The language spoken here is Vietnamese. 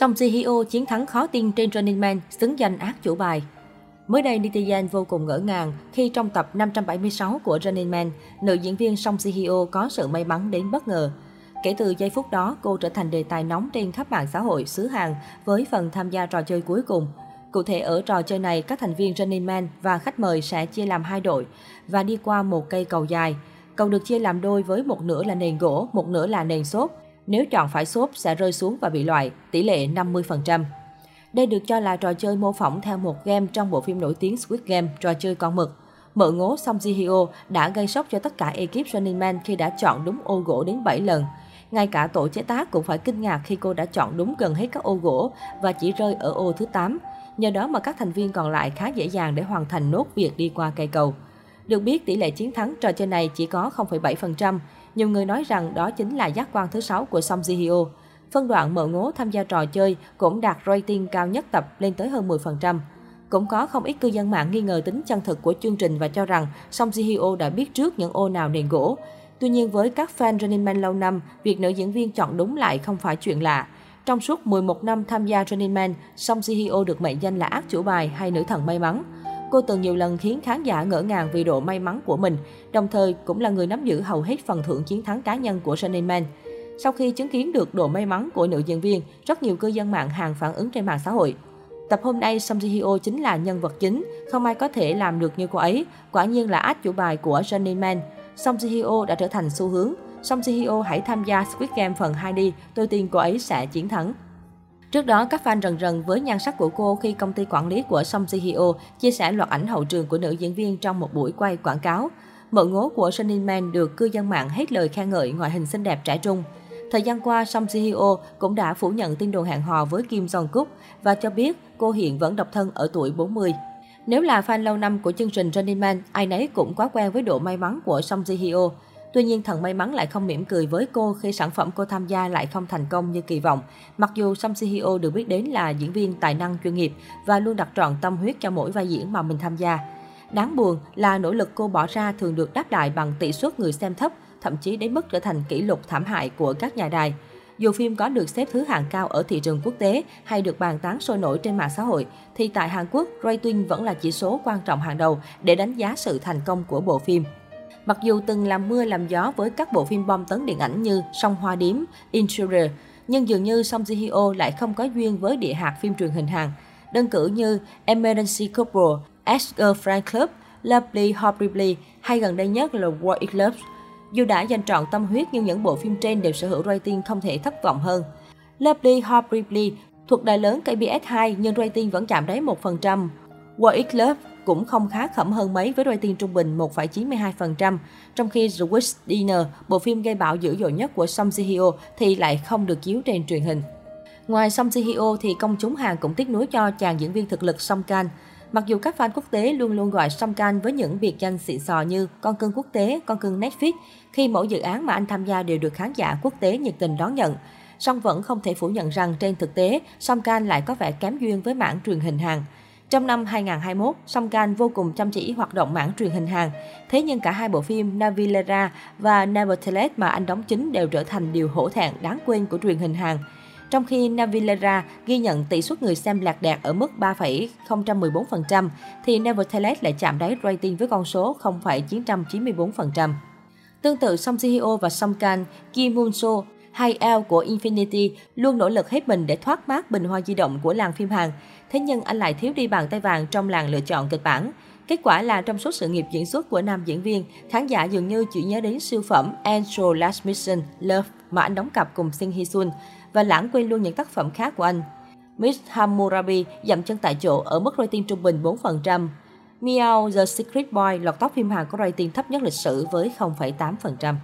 Song Ji Hyo chiến thắng khó tin trên Running Man, xứng danh ác chủ bài. Mới đây, netizen vô cùng ngỡ ngàng khi trong tập 576 của Running Man, nữ diễn viên Song Ji Hyo có sự may mắn đến bất ngờ. Kể từ giây phút đó, cô trở thành đề tài nóng trên khắp mạng xã hội xứ Hàn với phần tham gia trò chơi cuối cùng. Cụ thể ở trò chơi này, các thành viên Running Man và khách mời sẽ chia làm hai đội và đi qua một cây cầu dài. Cầu được chia làm đôi với một nửa là nền gỗ, một nửa là nền xốp. Nếu chọn phải xốp sẽ rơi xuống và bị loại, tỷ lệ 50%. Đây được cho là trò chơi mô phỏng theo một game trong bộ phim nổi tiếng Squid Game, trò chơi con mực. mở ngố Song Ji Hyo đã gây sốc cho tất cả ekip Running Man khi đã chọn đúng ô gỗ đến 7 lần. Ngay cả tổ chế tác cũng phải kinh ngạc khi cô đã chọn đúng gần hết các ô gỗ và chỉ rơi ở ô thứ 8. Nhờ đó mà các thành viên còn lại khá dễ dàng để hoàn thành nốt việc đi qua cây cầu. Được biết, tỷ lệ chiến thắng trò chơi này chỉ có 0,7%. Nhiều người nói rằng đó chính là giác quan thứ sáu của Song Ji Hyo. Phân đoạn mở ngố tham gia trò chơi cũng đạt rating cao nhất tập lên tới hơn 10%. Cũng có không ít cư dân mạng nghi ngờ tính chân thực của chương trình và cho rằng Song Ji Hyo đã biết trước những ô nào nền gỗ. Tuy nhiên với các fan Running Man lâu năm, việc nữ diễn viên chọn đúng lại không phải chuyện lạ. Trong suốt 11 năm tham gia Running Man, Song Ji Hyo được mệnh danh là ác chủ bài hay nữ thần may mắn. Cô từng nhiều lần khiến khán giả ngỡ ngàng vì độ may mắn của mình, đồng thời cũng là người nắm giữ hầu hết phần thưởng chiến thắng cá nhân của Running Man. Sau khi chứng kiến được độ may mắn của nữ diễn viên, rất nhiều cư dân mạng hàng phản ứng trên mạng xã hội. Tập hôm nay, Song Ji Hyo chính là nhân vật chính, không ai có thể làm được như cô ấy. Quả nhiên là át chủ bài của Running Man. Song Ji Hyo đã trở thành xu hướng. Song Ji Hyo hãy tham gia Squid Game phần 2 đi, tôi tin cô ấy sẽ chiến thắng. Trước đó, các fan rần rần với nhan sắc của cô khi công ty quản lý của Song Ji Hyo chia sẻ loạt ảnh hậu trường của nữ diễn viên trong một buổi quay quảng cáo. Mợ ngố của Sunny Man được cư dân mạng hết lời khen ngợi ngoại hình xinh đẹp trẻ trung. Thời gian qua, Song Ji Hyo cũng đã phủ nhận tin đồn hẹn hò với Kim Jong Kook và cho biết cô hiện vẫn độc thân ở tuổi 40. Nếu là fan lâu năm của chương trình Running Man, ai nấy cũng quá quen với độ may mắn của Song Ji Hyo. Tuy nhiên, thần may mắn lại không mỉm cười với cô khi sản phẩm cô tham gia lại không thành công như kỳ vọng. Mặc dù Song Si Hyo được biết đến là diễn viên tài năng chuyên nghiệp và luôn đặt trọn tâm huyết cho mỗi vai diễn mà mình tham gia. Đáng buồn là nỗ lực cô bỏ ra thường được đáp lại bằng tỷ suất người xem thấp, thậm chí đến mức trở thành kỷ lục thảm hại của các nhà đài. Dù phim có được xếp thứ hạng cao ở thị trường quốc tế hay được bàn tán sôi nổi trên mạng xã hội, thì tại Hàn Quốc, rating vẫn là chỉ số quan trọng hàng đầu để đánh giá sự thành công của bộ phim. Mặc dù từng làm mưa làm gió với các bộ phim bom tấn điện ảnh như Sông Hoa Điếm, Intruder, nhưng dường như Song Ji Hyo lại không có duyên với địa hạt phim truyền hình Hàn. Đơn cử như Emergency Couple, Ex Friend Club, Lovely Horribly hay gần đây nhất là War It Loves. Dù đã dành trọn tâm huyết nhưng những bộ phim trên đều sở hữu rating không thể thất vọng hơn. Lovely Horribly thuộc đài lớn KBS 2 nhưng rating vẫn chạm đáy 1%. War It Love cũng không khá khẩm hơn mấy với rating trung bình 1,92%, trong khi The Witch Dinner, bộ phim gây bão dữ dội nhất của Song Ji Hyo thì lại không được chiếu trên truyền hình. Ngoài Song Ji Hyo thì công chúng Hàn cũng tiếc nuối cho chàng diễn viên thực lực Song Kang. Mặc dù các fan quốc tế luôn luôn gọi Song Kang với những biệt danh xịn sò như con cưng quốc tế, con cưng Netflix, khi mỗi dự án mà anh tham gia đều được khán giả quốc tế nhiệt tình đón nhận. Song vẫn không thể phủ nhận rằng trên thực tế, Song Kang lại có vẻ kém duyên với mảng truyền hình Hàn. Trong năm 2021, Song Kang vô cùng chăm chỉ hoạt động mảng truyền hình Hàn. Thế nhưng cả hai bộ phim Navilera và Nevertheless mà anh đóng chính đều trở thành điều hổ thẹn đáng quên của truyền hình Hàn. Trong khi Navilera ghi nhận tỷ suất người xem lạc đạt ở mức 3,014%, thì Nevertheless lại chạm đáy rating với con số 0,994%. Tương tự Song Ji Hyo và Song Kang, Kim Moon So hay L của Infinity luôn nỗ lực hết mình để thoát mát bình hoa di động của làng phim Hàn. Thế nhưng anh lại thiếu đi bàn tay vàng trong làng lựa chọn kịch bản. Kết quả là trong suốt sự nghiệp diễn xuất của nam diễn viên, khán giả dường như chỉ nhớ đến siêu phẩm Angel Last Mission Love mà anh đóng cặp cùng Shin Hye Sun và lãng quên luôn những tác phẩm khác của anh. Miss Hammurabi dậm chân tại chỗ ở mức rating trung bình 4%. Meow The Secret Boy lọt top phim Hàn có rating thấp nhất lịch sử với 0,8%.